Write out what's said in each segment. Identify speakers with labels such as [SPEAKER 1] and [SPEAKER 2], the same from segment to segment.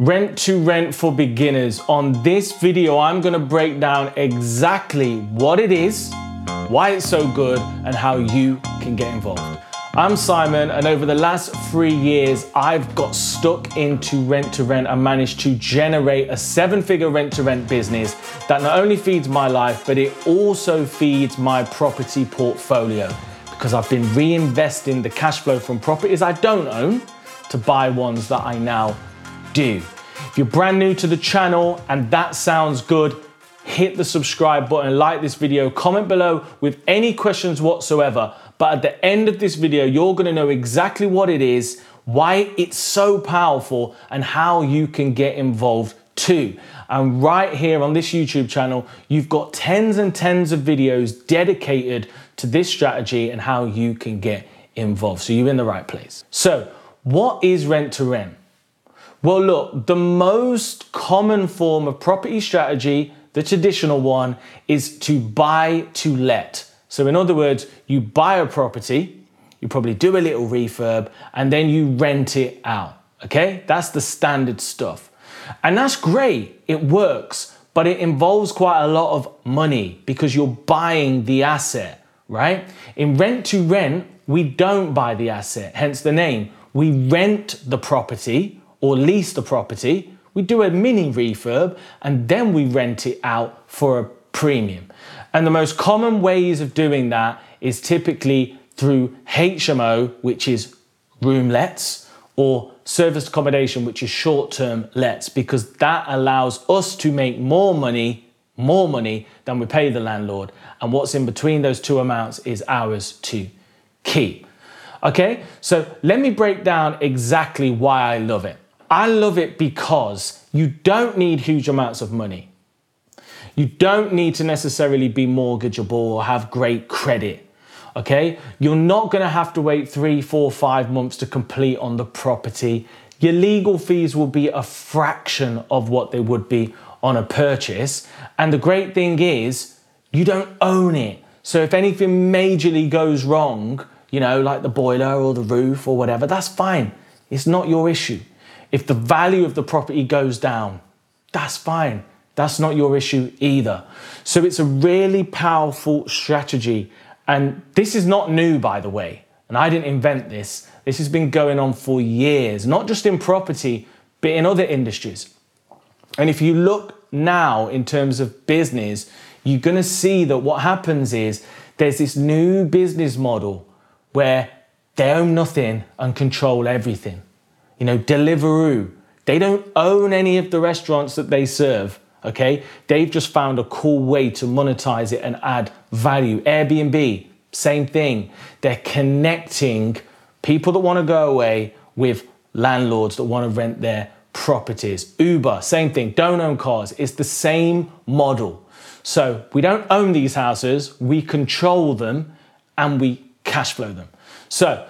[SPEAKER 1] Rent to rent for beginners. On this video, I'm gonna break down exactly what it is, why it's so good, and how you can get involved. I'm Simon, and over the last three years, I've got stuck into rent to rent and managed to generate a seven figure rent to rent business that not only feeds my life, but it also feeds my property portfolio because I've been reinvesting the cash flow from properties I don't own to buy ones that I now do. If you're brand new to the channel and that sounds good, hit the subscribe button, like this video, comment below with any questions whatsoever. But at the end of this video, you're gonna know exactly what it is, why it's so powerful, and how you can get involved too. And right here on this YouTube channel, you've got tens and tens of videos dedicated to this strategy and how you can get involved. So you're in the right place. So, what is rent to rent? Well, look, the most common form of property strategy, the traditional one, is to buy to let. So, in other words, you buy a property, you probably do a little refurb, and then you rent it out. Okay? That's the standard stuff. And that's great, it works, but it involves quite a lot of money because you're buying the asset, right? In rent to rent, we don't buy the asset, hence the name. We rent the property or lease the property, we do a mini refurb, and then we rent it out for a premium. And the most common ways of doing that is typically through HMO, which is room lets, or serviced accommodation, which is short term lets, because that allows us to make more money, more money than we pay the landlord. And what's in between those two amounts is ours to keep. Okay, so let me break down exactly why I love it. I love it because you don't need huge amounts of money. You don't need to necessarily be mortgageable or have great credit. Okay? You're not going to have to wait three, four, five months to complete on the property. Your legal fees will be a fraction of what they would be on a purchase. And the great thing is, you don't own it. So if anything majorly goes wrong, you know, like the boiler or the roof or whatever, that's fine. It's not your issue. If the value of the property goes down, that's fine. That's not your issue either. So it's a really powerful strategy. And this is not new, by the way. And I didn't invent this. This has been going on for years, not just in property, but in other industries. And if you look now in terms of business, you're going to see that what happens is there's this new business model where they own nothing and control everything. You know, Deliveroo, they don't own any of the restaurants that they serve. Okay, they've just found a cool way to monetize it and add value. Airbnb, same thing. They're connecting people that want to go away with landlords that want to rent their properties. Uber, same thing. Don't own cars. It's the same model. So we don't own these houses, we control them and we cash flow them. So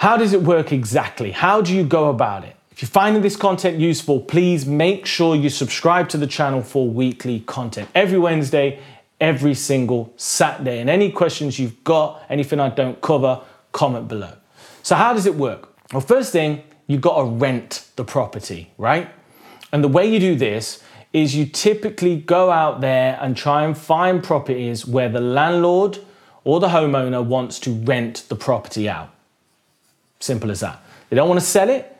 [SPEAKER 1] how does it work exactly? How do you go about it? If you're finding this content useful, please make sure you subscribe to the channel for weekly content every Wednesday, every single Saturday. And any questions you've got, anything I don't cover, comment below. So, how does it work? Well, first thing, you've got to rent the property, right? And the way you do this is you typically go out there and try and find properties where the landlord or the homeowner wants to rent the property out. Simple as that. They don't want to sell it,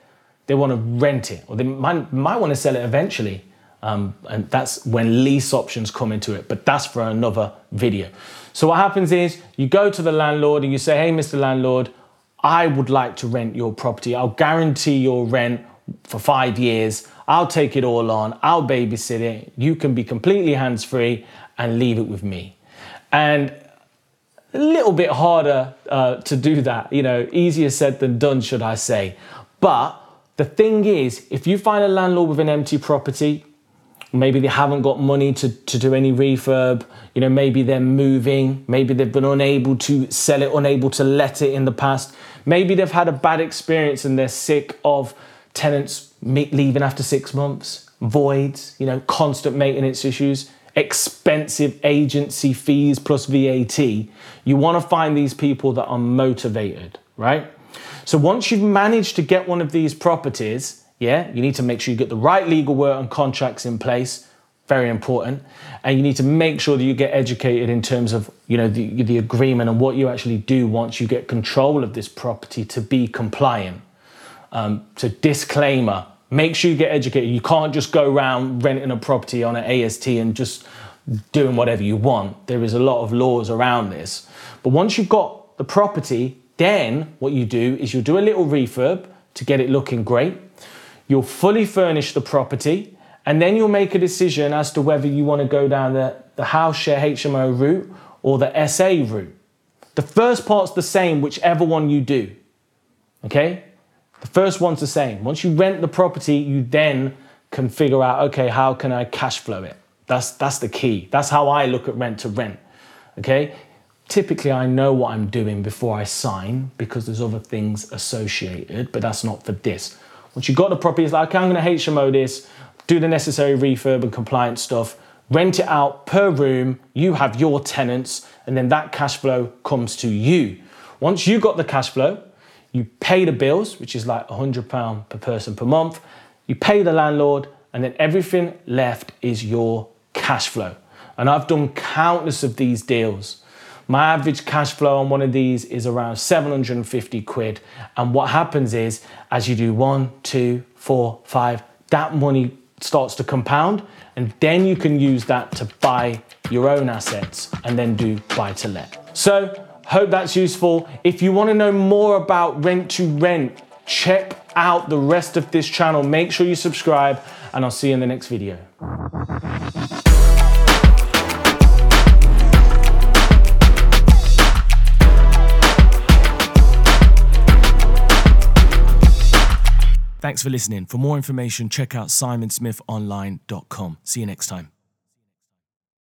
[SPEAKER 1] they want to rent it, or they might, might want to sell it eventually. Um, and that's when lease options come into it, but that's for another video. So, what happens is you go to the landlord and you say, Hey, Mr. Landlord, I would like to rent your property. I'll guarantee your rent for five years. I'll take it all on. I'll babysit it. You can be completely hands free and leave it with me. And a little bit harder uh, to do that, you know, easier said than done, should I say. But the thing is, if you find a landlord with an empty property, maybe they haven't got money to, to do any refurb, you know, maybe they're moving, maybe they've been unable to sell it, unable to let it in the past, maybe they've had a bad experience and they're sick of tenants leaving after six months, voids, you know, constant maintenance issues expensive agency fees plus VAT, you want to find these people that are motivated, right? So once you've managed to get one of these properties Yeah, you need to make sure you get the right legal work and contracts in place. Very important. And you need to make sure that you get educated in terms of, you know, the, the agreement and what you actually do once you get control of this property to be compliant. Um, so disclaimer, make sure you get educated. You can't just go around renting a property on an AST and just doing whatever you want. There is a lot of laws around this. But once you've got the property, then what you do is you'll do a little refurb to get it looking great. You'll fully furnish the property and then you'll make a decision as to whether you want to go down the, the house share HMO route or the SA route. The first part's the same, whichever one you do. Okay? The first one's the same. Once you rent the property, you then can figure out, okay, how can I cash flow it? That's, that's the key. That's how I look at rent to rent. Okay? Typically, I know what I'm doing before I sign because there's other things associated, but that's not for this. Once you've got the property, it's like, okay, I'm going to HMO this, do the necessary refurb and compliance stuff, rent it out per room, you have your tenants, and then that cash flow comes to you. Once you've got the cash flow, you pay the bills, which is like £100 per person per month, you pay the landlord, and then everything left is your cash flow. And I've done countless of these deals. My average cash flow on one of these is around 750 quid. And what happens is, as you do one, two, four, five, that money starts to compound, and then you can use that to buy your own assets and then do buy to let. So, hope that's useful. If you want to know more about rent to rent, check out the rest of this channel. Make sure you subscribe, and I'll see you in the next video. Thanks for listening. For more information, check out simonsmithonline.com. See you next time.